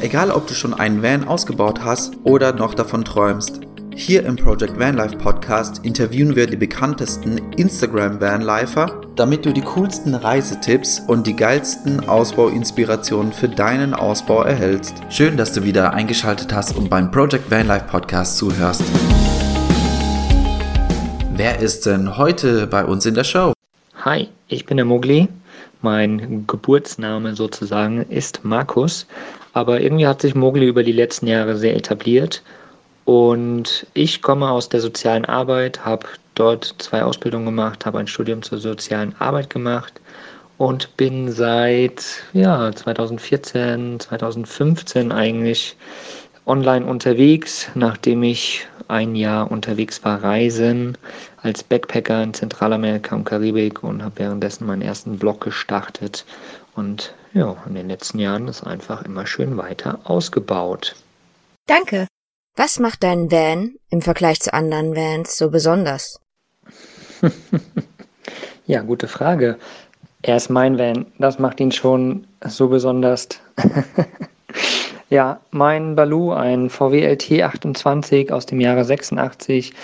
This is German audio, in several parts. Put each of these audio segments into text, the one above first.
Egal ob du schon einen Van ausgebaut hast oder noch davon träumst. Hier im Project Vanlife Podcast interviewen wir die bekanntesten Instagram Vanlifer, damit du die coolsten Reisetipps und die geilsten Ausbauinspirationen für deinen Ausbau erhältst. Schön, dass du wieder eingeschaltet hast und beim Project Vanlife Podcast zuhörst. Wer ist denn heute bei uns in der Show? Hi, ich bin der Mogli. Mein Geburtsname sozusagen ist Markus, aber irgendwie hat sich Mogli über die letzten Jahre sehr etabliert. Und ich komme aus der sozialen Arbeit, habe dort zwei Ausbildungen gemacht, habe ein Studium zur sozialen Arbeit gemacht und bin seit ja, 2014, 2015 eigentlich online unterwegs, nachdem ich ein Jahr unterwegs war, reisen als Backpacker in Zentralamerika und Karibik und habe währenddessen meinen ersten Blog gestartet und ja, in den letzten Jahren ist einfach immer schön weiter ausgebaut. Danke. Was macht dein Van im Vergleich zu anderen Vans so besonders? ja, gute Frage. Er ist mein Van. Das macht ihn schon so besonders. ja, mein Baloo, ein VW LT 28 aus dem Jahre 86.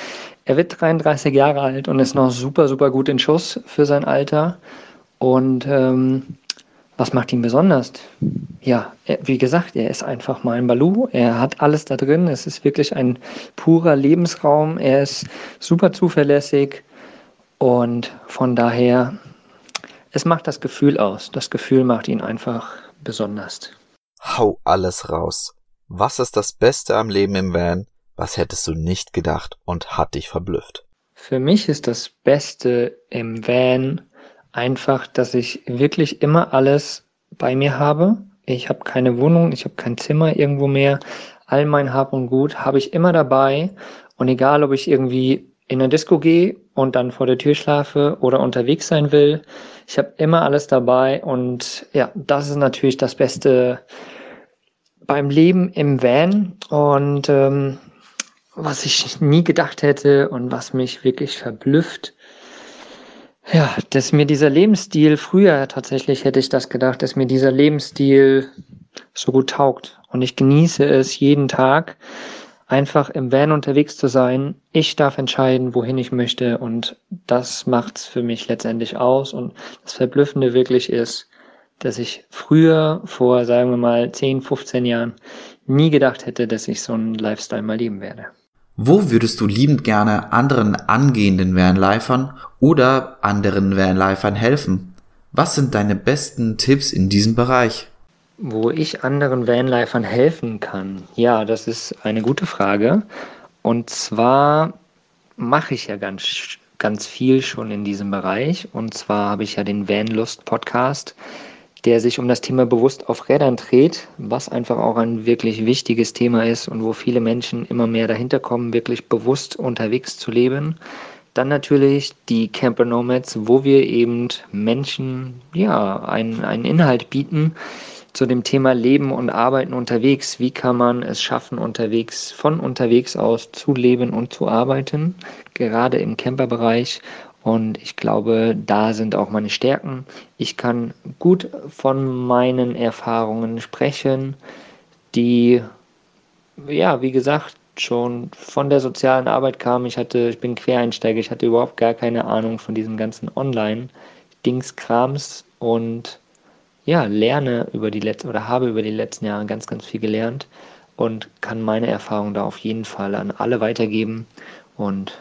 Er wird 33 Jahre alt und ist noch super, super gut in Schuss für sein Alter. Und ähm, was macht ihn besonders? Ja, er, wie gesagt, er ist einfach mal ein Balu. Er hat alles da drin. Es ist wirklich ein purer Lebensraum. Er ist super zuverlässig und von daher, es macht das Gefühl aus. Das Gefühl macht ihn einfach besonders. Hau alles raus. Was ist das Beste am Leben im Van? Was hättest du nicht gedacht und hat dich verblüfft? Für mich ist das Beste im Van einfach, dass ich wirklich immer alles bei mir habe. Ich habe keine Wohnung, ich habe kein Zimmer irgendwo mehr. All mein Hab und Gut habe ich immer dabei. Und egal, ob ich irgendwie in eine Disco gehe und dann vor der Tür schlafe oder unterwegs sein will, ich habe immer alles dabei. Und ja, das ist natürlich das Beste beim Leben im Van. Und ähm, was ich nie gedacht hätte und was mich wirklich verblüfft, ja, dass mir dieser Lebensstil, früher tatsächlich hätte ich das gedacht, dass mir dieser Lebensstil so gut taugt. Und ich genieße es jeden Tag, einfach im Van unterwegs zu sein. Ich darf entscheiden, wohin ich möchte. Und das macht's für mich letztendlich aus. Und das Verblüffende wirklich ist, dass ich früher, vor, sagen wir mal, 10, 15 Jahren, nie gedacht hätte, dass ich so einen Lifestyle mal leben werde. Wo würdest du liebend gerne anderen angehenden Vanlifern oder anderen Vanlifern helfen? Was sind deine besten Tipps in diesem Bereich? Wo ich anderen Vanlifern helfen kann? Ja, das ist eine gute Frage. Und zwar mache ich ja ganz, ganz viel schon in diesem Bereich. Und zwar habe ich ja den Vanlust Podcast der sich um das Thema bewusst auf Rädern dreht, was einfach auch ein wirklich wichtiges Thema ist und wo viele Menschen immer mehr dahinter kommen, wirklich bewusst unterwegs zu leben. Dann natürlich die Camper Nomads, wo wir eben Menschen ja einen, einen Inhalt bieten zu dem Thema Leben und Arbeiten unterwegs. Wie kann man es schaffen, unterwegs, von unterwegs aus zu leben und zu arbeiten, gerade im Camperbereich und ich glaube, da sind auch meine Stärken. Ich kann gut von meinen Erfahrungen sprechen, die, ja, wie gesagt, schon von der sozialen Arbeit kamen. Ich hatte, ich bin Quereinsteiger, ich hatte überhaupt gar keine Ahnung von diesem ganzen Online-Dingskrams und ja, lerne über die letzten oder habe über die letzten Jahre ganz, ganz viel gelernt und kann meine Erfahrungen da auf jeden Fall an alle weitergeben. Und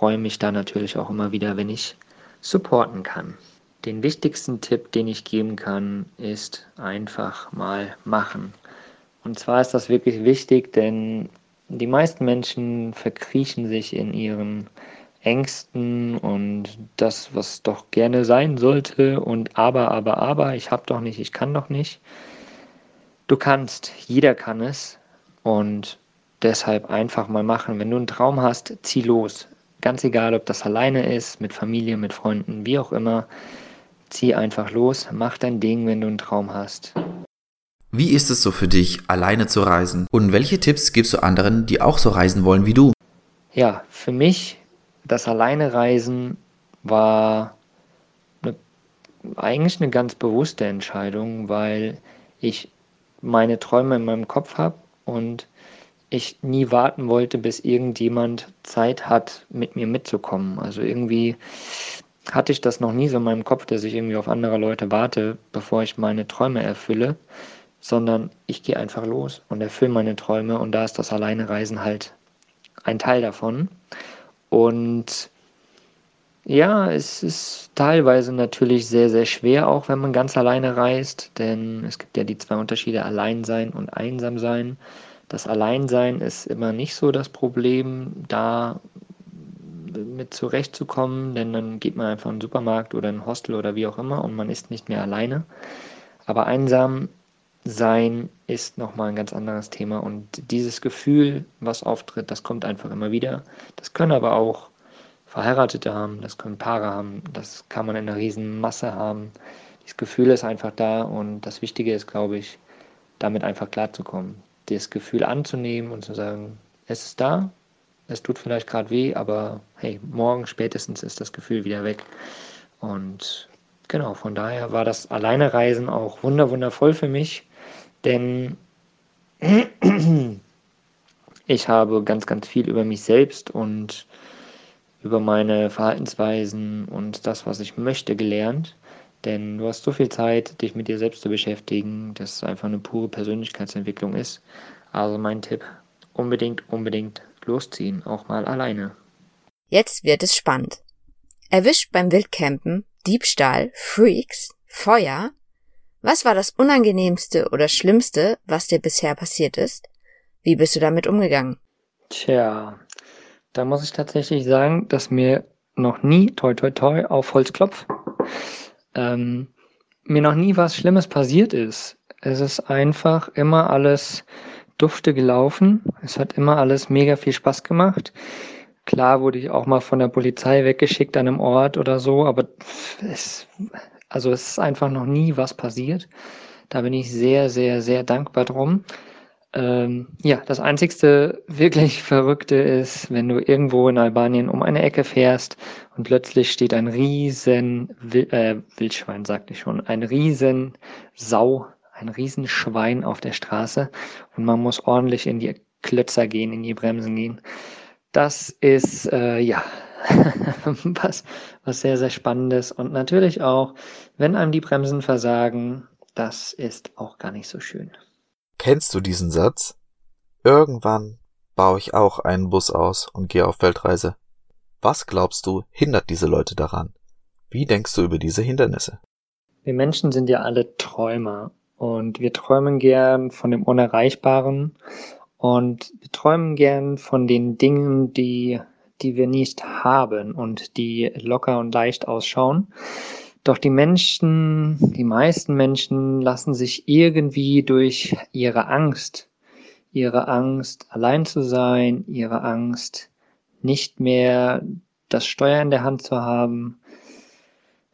freue mich da natürlich auch immer wieder, wenn ich supporten kann. Den wichtigsten Tipp, den ich geben kann, ist einfach mal machen. Und zwar ist das wirklich wichtig, denn die meisten Menschen verkriechen sich in ihren Ängsten und das, was doch gerne sein sollte und aber, aber, aber, ich habe doch nicht, ich kann doch nicht. Du kannst, jeder kann es und deshalb einfach mal machen. Wenn du einen Traum hast, zieh los. Ganz egal, ob das alleine ist, mit Familie, mit Freunden, wie auch immer. Zieh einfach los, mach dein Ding, wenn du einen Traum hast. Wie ist es so für dich, alleine zu reisen? Und welche Tipps gibst du anderen, die auch so reisen wollen wie du? Ja, für mich das Alleine reisen war eine, eigentlich eine ganz bewusste Entscheidung, weil ich meine Träume in meinem Kopf habe und ich nie warten wollte, bis irgendjemand Zeit hat, mit mir mitzukommen. Also irgendwie hatte ich das noch nie so in meinem Kopf, dass ich irgendwie auf andere Leute warte, bevor ich meine Träume erfülle, sondern ich gehe einfach los und erfülle meine Träume und da ist das Alleinereisen halt ein Teil davon. Und ja, es ist teilweise natürlich sehr, sehr schwer, auch wenn man ganz alleine reist, denn es gibt ja die zwei Unterschiede, Alleinsein und Einsamsein. Das Alleinsein ist immer nicht so das Problem, da mit zurechtzukommen, denn dann geht man einfach in den Supermarkt oder in ein Hostel oder wie auch immer und man ist nicht mehr alleine. Aber einsam sein ist nochmal ein ganz anderes Thema und dieses Gefühl, was auftritt, das kommt einfach immer wieder. Das können aber auch Verheiratete haben, das können Paare haben, das kann man in einer riesen Masse haben. Das Gefühl ist einfach da und das Wichtige ist, glaube ich, damit einfach klarzukommen. Das Gefühl anzunehmen und zu sagen, es ist da, es tut vielleicht gerade weh, aber hey, morgen spätestens ist das Gefühl wieder weg. Und genau, von daher war das Alleinereisen auch wunder wundervoll für mich, denn ich habe ganz, ganz viel über mich selbst und über meine Verhaltensweisen und das, was ich möchte, gelernt. Denn du hast so viel Zeit, dich mit dir selbst zu beschäftigen, dass es einfach eine pure Persönlichkeitsentwicklung ist. Also mein Tipp, unbedingt, unbedingt losziehen, auch mal alleine. Jetzt wird es spannend. Erwischt beim Wildcampen, Diebstahl, Freaks, Feuer. Was war das Unangenehmste oder Schlimmste, was dir bisher passiert ist? Wie bist du damit umgegangen? Tja, da muss ich tatsächlich sagen, dass mir noch nie, toi toi toi, auf Holzklopf, ähm, mir noch nie was Schlimmes passiert ist. Es ist einfach immer alles dufte gelaufen. Es hat immer alles mega viel Spaß gemacht. Klar wurde ich auch mal von der Polizei weggeschickt an einem Ort oder so, aber es, also es ist einfach noch nie was passiert. Da bin ich sehr, sehr, sehr dankbar drum. Ähm, ja, das einzigste wirklich Verrückte ist, wenn du irgendwo in Albanien um eine Ecke fährst und plötzlich steht ein riesen Wild, äh, Wildschwein, sagte ich schon, ein riesen Sau, ein riesen Schwein auf der Straße und man muss ordentlich in die Klötzer gehen, in die Bremsen gehen. Das ist äh, ja was, was sehr, sehr Spannendes und natürlich auch, wenn einem die Bremsen versagen, das ist auch gar nicht so schön. Kennst du diesen Satz? Irgendwann baue ich auch einen Bus aus und gehe auf Weltreise. Was glaubst du, hindert diese Leute daran? Wie denkst du über diese Hindernisse? Wir Menschen sind ja alle Träumer und wir träumen gern von dem Unerreichbaren und wir träumen gern von den Dingen, die, die wir nicht haben und die locker und leicht ausschauen. Doch die Menschen, die meisten Menschen lassen sich irgendwie durch ihre Angst, ihre Angst allein zu sein, ihre Angst nicht mehr das Steuer in der Hand zu haben,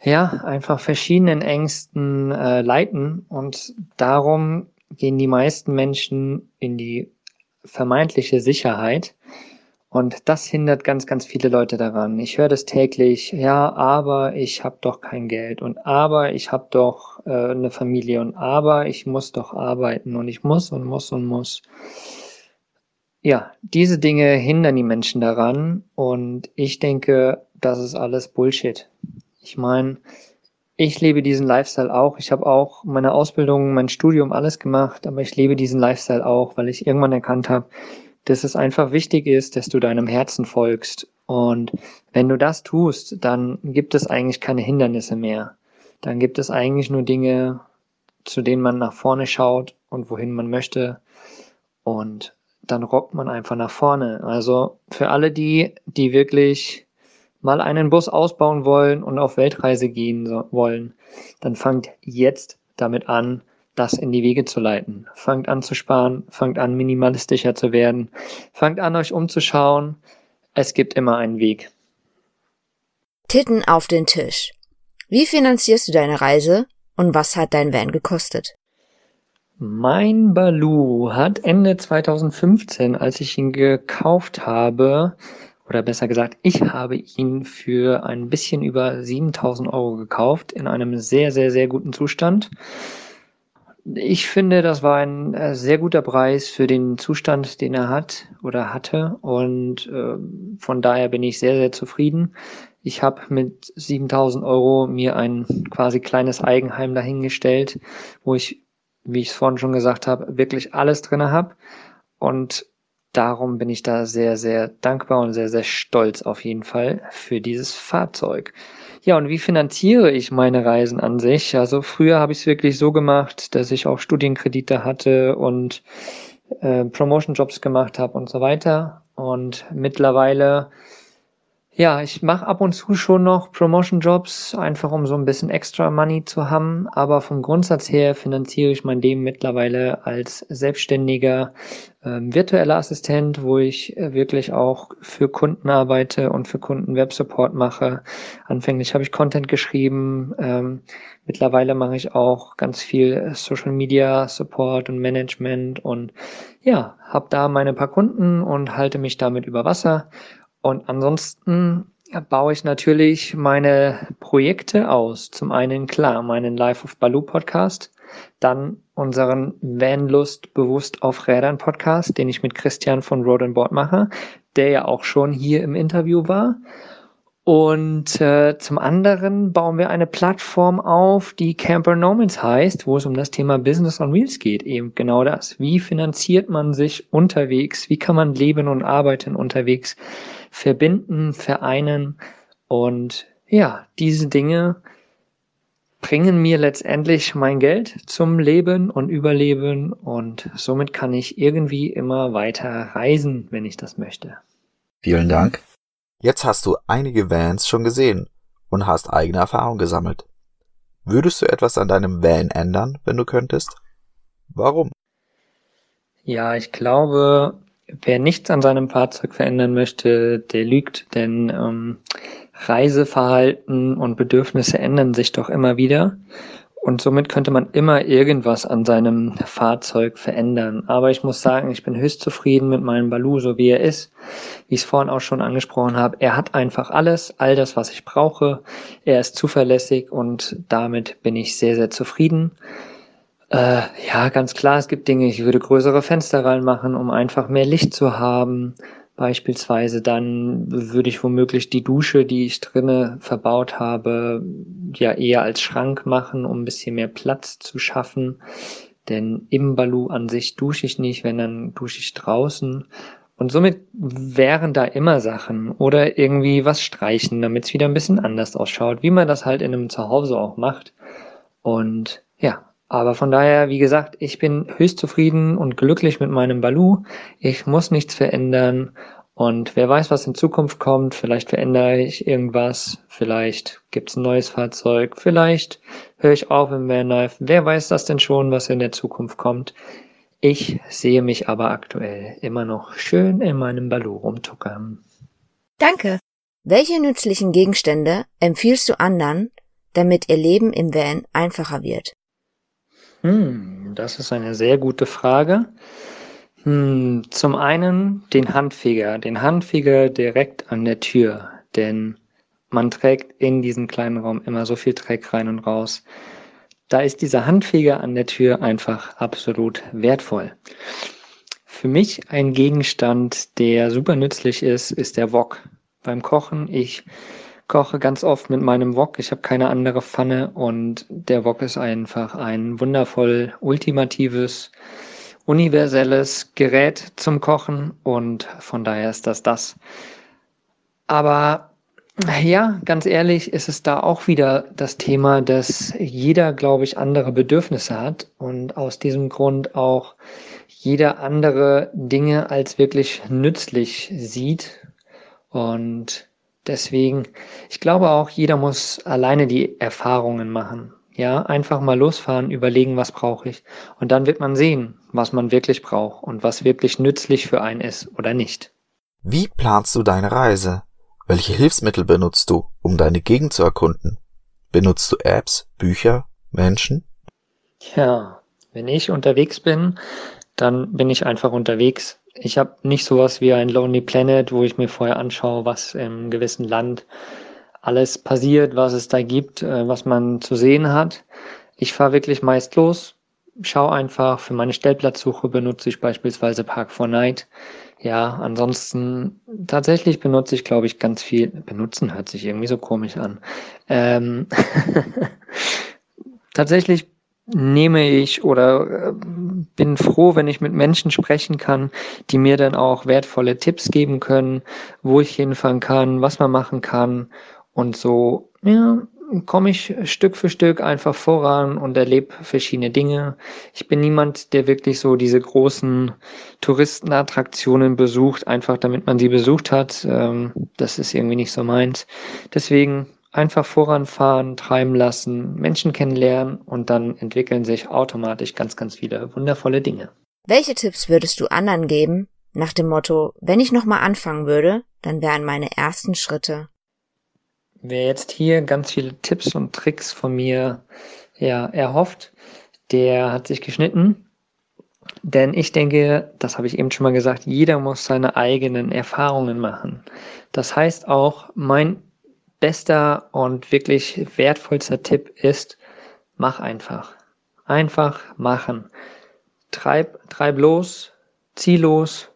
ja, einfach verschiedenen Ängsten äh, leiten. Und darum gehen die meisten Menschen in die vermeintliche Sicherheit und das hindert ganz, ganz viele Leute daran. Ich höre das täglich, ja, aber ich habe doch kein Geld und aber ich habe doch äh, eine Familie und aber ich muss doch arbeiten und ich muss und muss und muss. Ja, diese Dinge hindern die Menschen daran und ich denke, das ist alles Bullshit. Ich meine, ich lebe diesen Lifestyle auch. Ich habe auch meine Ausbildung, mein Studium, alles gemacht, aber ich lebe diesen Lifestyle auch, weil ich irgendwann erkannt habe, dass es einfach wichtig ist, dass du deinem Herzen folgst. Und wenn du das tust, dann gibt es eigentlich keine Hindernisse mehr. Dann gibt es eigentlich nur Dinge, zu denen man nach vorne schaut und wohin man möchte. Und dann rockt man einfach nach vorne. Also für alle die, die wirklich mal einen Bus ausbauen wollen und auf Weltreise gehen wollen, dann fangt jetzt damit an, das in die Wege zu leiten. Fangt an zu sparen, fangt an minimalistischer zu werden, fangt an euch umzuschauen. Es gibt immer einen Weg. Titten auf den Tisch. Wie finanzierst du deine Reise und was hat dein Van gekostet? Mein Balu hat Ende 2015, als ich ihn gekauft habe, oder besser gesagt, ich habe ihn für ein bisschen über 7000 Euro gekauft, in einem sehr, sehr, sehr guten Zustand Ich finde, das war ein äh, sehr guter Preis für den Zustand, den er hat oder hatte. Und äh, von daher bin ich sehr, sehr zufrieden. Ich habe mit 7000 Euro mir ein quasi kleines Eigenheim dahingestellt, wo ich, wie ich es vorhin schon gesagt habe, wirklich alles drinne habe. Und darum bin ich da sehr, sehr dankbar und sehr, sehr stolz auf jeden Fall für dieses Fahrzeug. Ja, und wie finanziere ich meine Reisen an sich? Also früher habe ich es wirklich so gemacht, dass ich auch Studienkredite hatte und äh, Promotion-Jobs gemacht habe und so weiter. Und mittlerweile ja, ich mache ab und zu schon noch Promotion-Jobs, einfach um so ein bisschen extra Money zu haben. Aber vom Grundsatz her finanziere ich mein Leben mittlerweile als selbstständiger ähm, virtueller Assistent, wo ich äh, wirklich auch für Kunden arbeite und für Kunden Websupport mache. Anfänglich habe ich Content geschrieben. Ähm, mittlerweile mache ich auch ganz viel Social Media Support und Management und ja, habe da meine paar Kunden und halte mich damit über Wasser und ansonsten baue ich natürlich meine Projekte aus. Zum einen klar meinen Life of Baloo Podcast, dann unseren Vanlust bewusst auf Rädern Podcast, den ich mit Christian von Road and Board mache, der ja auch schon hier im Interview war. Und äh, zum anderen bauen wir eine Plattform auf, die Camper Nomans heißt, wo es um das Thema Business on Wheels geht. Eben genau das. Wie finanziert man sich unterwegs? Wie kann man leben und arbeiten unterwegs? Verbinden, vereinen und ja, diese Dinge bringen mir letztendlich mein Geld zum Leben und Überleben und somit kann ich irgendwie immer weiter reisen, wenn ich das möchte. Vielen Dank. Jetzt hast du einige Vans schon gesehen und hast eigene Erfahrung gesammelt. Würdest du etwas an deinem Van ändern, wenn du könntest? Warum? Ja, ich glaube, wer nichts an seinem Fahrzeug verändern möchte, der lügt, denn ähm, Reiseverhalten und Bedürfnisse ändern sich doch immer wieder. Und somit könnte man immer irgendwas an seinem Fahrzeug verändern. Aber ich muss sagen, ich bin höchst zufrieden mit meinem Baloo, so wie er ist. Wie ich es vorhin auch schon angesprochen habe, er hat einfach alles, all das, was ich brauche. Er ist zuverlässig und damit bin ich sehr, sehr zufrieden. Äh, ja, ganz klar, es gibt Dinge, ich würde größere Fenster reinmachen, um einfach mehr Licht zu haben. Beispielsweise dann würde ich womöglich die Dusche, die ich drinne verbaut habe, ja eher als Schrank machen, um ein bisschen mehr Platz zu schaffen. Denn im Balu an sich dusche ich nicht, wenn dann dusche ich draußen. Und somit wären da immer Sachen oder irgendwie was streichen, damit es wieder ein bisschen anders ausschaut, wie man das halt in einem Zuhause auch macht. Und ja, aber von daher, wie gesagt, ich bin höchst zufrieden und glücklich mit meinem Balu. Ich muss nichts verändern. Und wer weiß, was in Zukunft kommt. Vielleicht verändere ich irgendwas. Vielleicht gibt's ein neues Fahrzeug. Vielleicht höre ich auf im Vanlife. Wer weiß das denn schon, was in der Zukunft kommt. Ich sehe mich aber aktuell immer noch schön in meinem Balu rumtuckern. Danke. Welche nützlichen Gegenstände empfiehlst du anderen, damit ihr Leben im Van einfacher wird? Hm, das ist eine sehr gute Frage. Hm, zum einen den Handfeger, den Handfeger direkt an der Tür, denn man trägt in diesen kleinen Raum immer so viel Dreck rein und raus. Da ist dieser Handfeger an der Tür einfach absolut wertvoll. Für mich ein Gegenstand, der super nützlich ist, ist der Wok. Beim Kochen, ich koche ganz oft mit meinem Wok. Ich habe keine andere Pfanne und der Wok ist einfach ein wundervoll ultimatives, universelles Gerät zum Kochen und von daher ist das das. Aber ja, ganz ehrlich ist es da auch wieder das Thema, dass jeder, glaube ich, andere Bedürfnisse hat und aus diesem Grund auch jeder andere Dinge als wirklich nützlich sieht. Und Deswegen, ich glaube auch, jeder muss alleine die Erfahrungen machen. Ja, einfach mal losfahren, überlegen, was brauche ich. Und dann wird man sehen, was man wirklich braucht und was wirklich nützlich für einen ist oder nicht. Wie planst du deine Reise? Welche Hilfsmittel benutzt du, um deine Gegend zu erkunden? Benutzt du Apps, Bücher, Menschen? Ja, wenn ich unterwegs bin, dann bin ich einfach unterwegs ich habe nicht sowas wie ein Lonely Planet, wo ich mir vorher anschaue, was im gewissen Land alles passiert, was es da gibt, äh, was man zu sehen hat. Ich fahre wirklich meist los, schau einfach, für meine Stellplatzsuche benutze ich beispielsweise Park4Night. Ja, ansonsten tatsächlich benutze ich, glaube ich, ganz viel. Benutzen hört sich irgendwie so komisch an. Ähm tatsächlich nehme ich oder äh, bin froh, wenn ich mit Menschen sprechen kann, die mir dann auch wertvolle Tipps geben können, wo ich hinfahren kann, was man machen kann. Und so, ja, komme ich Stück für Stück einfach voran und erlebe verschiedene Dinge. Ich bin niemand, der wirklich so diese großen Touristenattraktionen besucht, einfach damit man sie besucht hat. Ähm, das ist irgendwie nicht so meins. Deswegen einfach voranfahren, treiben lassen, Menschen kennenlernen und dann entwickeln sich automatisch ganz, ganz viele wundervolle Dinge. Welche Tipps würdest du anderen geben? Nach dem Motto, wenn ich nochmal anfangen würde, dann wären meine ersten Schritte Wer jetzt hier ganz viele Tipps und Tricks von mir ja, erhofft, der hat sich geschnitten. Denn ich denke, das habe ich eben schon mal gesagt, jeder muss seine eigenen Erfahrungen machen. Das heißt auch, mein bester und wirklich wertvollster Tipp ist, mach einfach. Einfach machen. Treib, treib los, zieh los,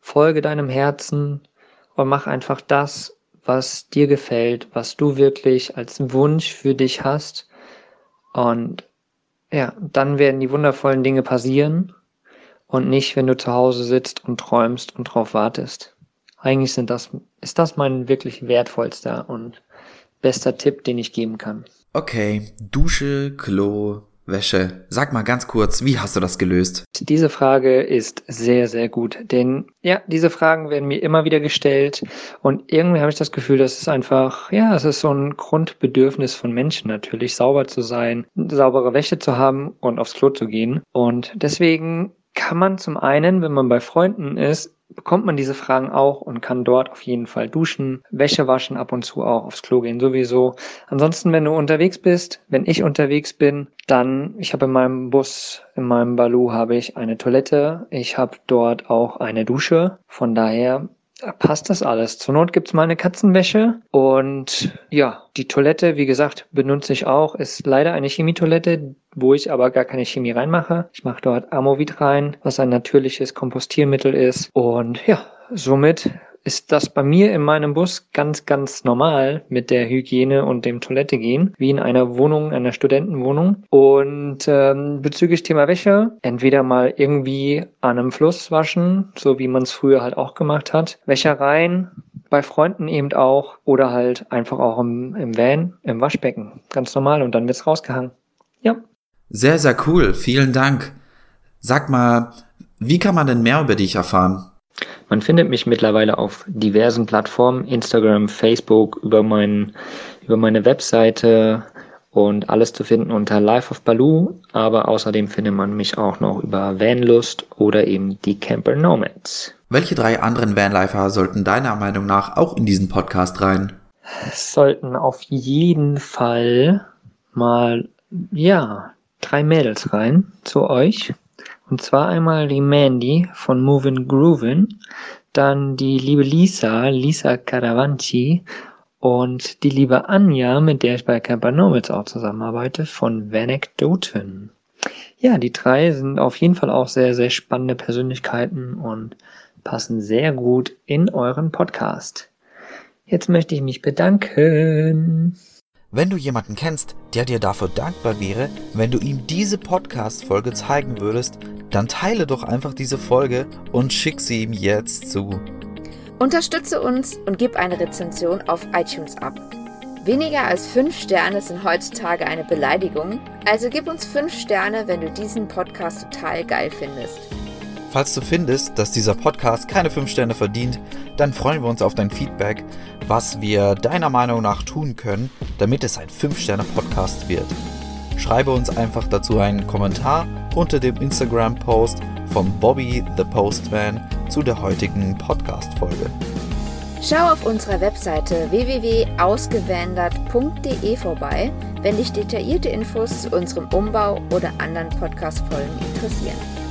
folge deinem Herzen und mach einfach das, was dir gefällt, was du wirklich als Wunsch für dich hast. Und ja, dann werden die wundervollen Dinge passieren und nicht, wenn du zu Hause sitzt und träumst und drauf wartest. Eigentlich sind das, ist das mein wirklich wertvollster und bester Tipp, den ich geben kann. Okay, Dusche, Klo, Wäsche. Sag mal ganz kurz, wie hast du das gelöst? Diese Frage ist sehr, sehr gut, denn ja, diese Fragen werden mir immer wieder gestellt und irgendwie habe ich das Gefühl, dass es einfach, ja, es ist so ein Grundbedürfnis von Menschen natürlich, sauber zu sein, saubere Wäsche zu haben und aufs Klo zu gehen und deswegen kann man zum einen, wenn man bei Freunden ist, bekommt man diese Fragen auch und kann dort auf jeden Fall duschen, Wäsche waschen, ab und zu auch aufs Klo gehen sowieso. Ansonsten, wenn du unterwegs bist, wenn ich unterwegs bin, dann, ich habe in meinem Bus, in meinem Balu habe ich eine Toilette, ich habe dort auch eine Dusche. Von daher passt das alles. Zur Not gibt's mal eine Katzenwäsche und ja, die Toilette, wie gesagt, benutze ich auch. Ist leider eine Chemietoilette, wo ich aber gar keine Chemie reinmache. Ich mache dort Amovit rein, was ein natürliches Kompostiermittel ist. Und ja, somit ist das bei mir in meinem Bus ganz, ganz normal mit der Hygiene und dem Toilette gehen, wie in einer Wohnung, einer Studentenwohnung. Und ähm, bezüglich Thema Wäsche, entweder mal irgendwie an einem Fluss waschen, so wie man es früher halt auch gemacht hat, Wäschereien, bei Freunden eben auch oder halt einfach auch im, im Van, im Waschbecken. Ganz normal und dann wird's rausgehangen. Ja. Sehr, sehr cool. Vielen Dank. Sag mal, wie kann man denn mehr über dich erfahren? Man findet mich mittlerweile auf diversen Plattformen, Instagram, Facebook, über, mein, über meine Webseite und alles zu finden unter Life of Baloo. Aber außerdem findet man mich auch noch über Vanlust oder eben die Camper Nomads. Welche drei anderen Vanlifer sollten deiner Meinung nach auch in diesen Podcast rein? Es sollten auf jeden Fall mal, ja, drei Mädels rein zu euch. Und zwar einmal die Mandy von Movin' Groovin', dann die liebe Lisa, Lisa Caravanci und die liebe Anja, mit der ich bei Camper Nomads auch zusammenarbeite, von Vanekdoten. Ja, die drei sind auf jeden Fall auch sehr, sehr spannende Persönlichkeiten und passen sehr gut in euren Podcast. Jetzt möchte ich mich bedanken. Wenn du jemanden kennst, der dir dafür dankbar wäre, wenn du ihm diese Podcast-Folge zeigen würdest, dann teile doch einfach diese Folge und schick sie ihm jetzt zu. Unterstütze uns und gib eine Rezension auf iTunes ab. Weniger als 5 Sterne sind heutzutage eine Beleidigung, also gib uns 5 Sterne, wenn du diesen Podcast total geil findest. Falls du findest, dass dieser Podcast keine 5 Sterne verdient, dann freuen wir uns auf dein Feedback, was wir deiner Meinung nach tun können, damit es ein 5-Sterne-Podcast wird. Schreibe uns einfach dazu einen Kommentar unter dem Instagram-Post von Bobby the Postman zu der heutigen Podcast-Folge. Schau auf unserer Webseite www.ausgewandert.de vorbei, wenn dich detaillierte Infos zu unserem Umbau oder anderen Podcast-Folgen interessieren.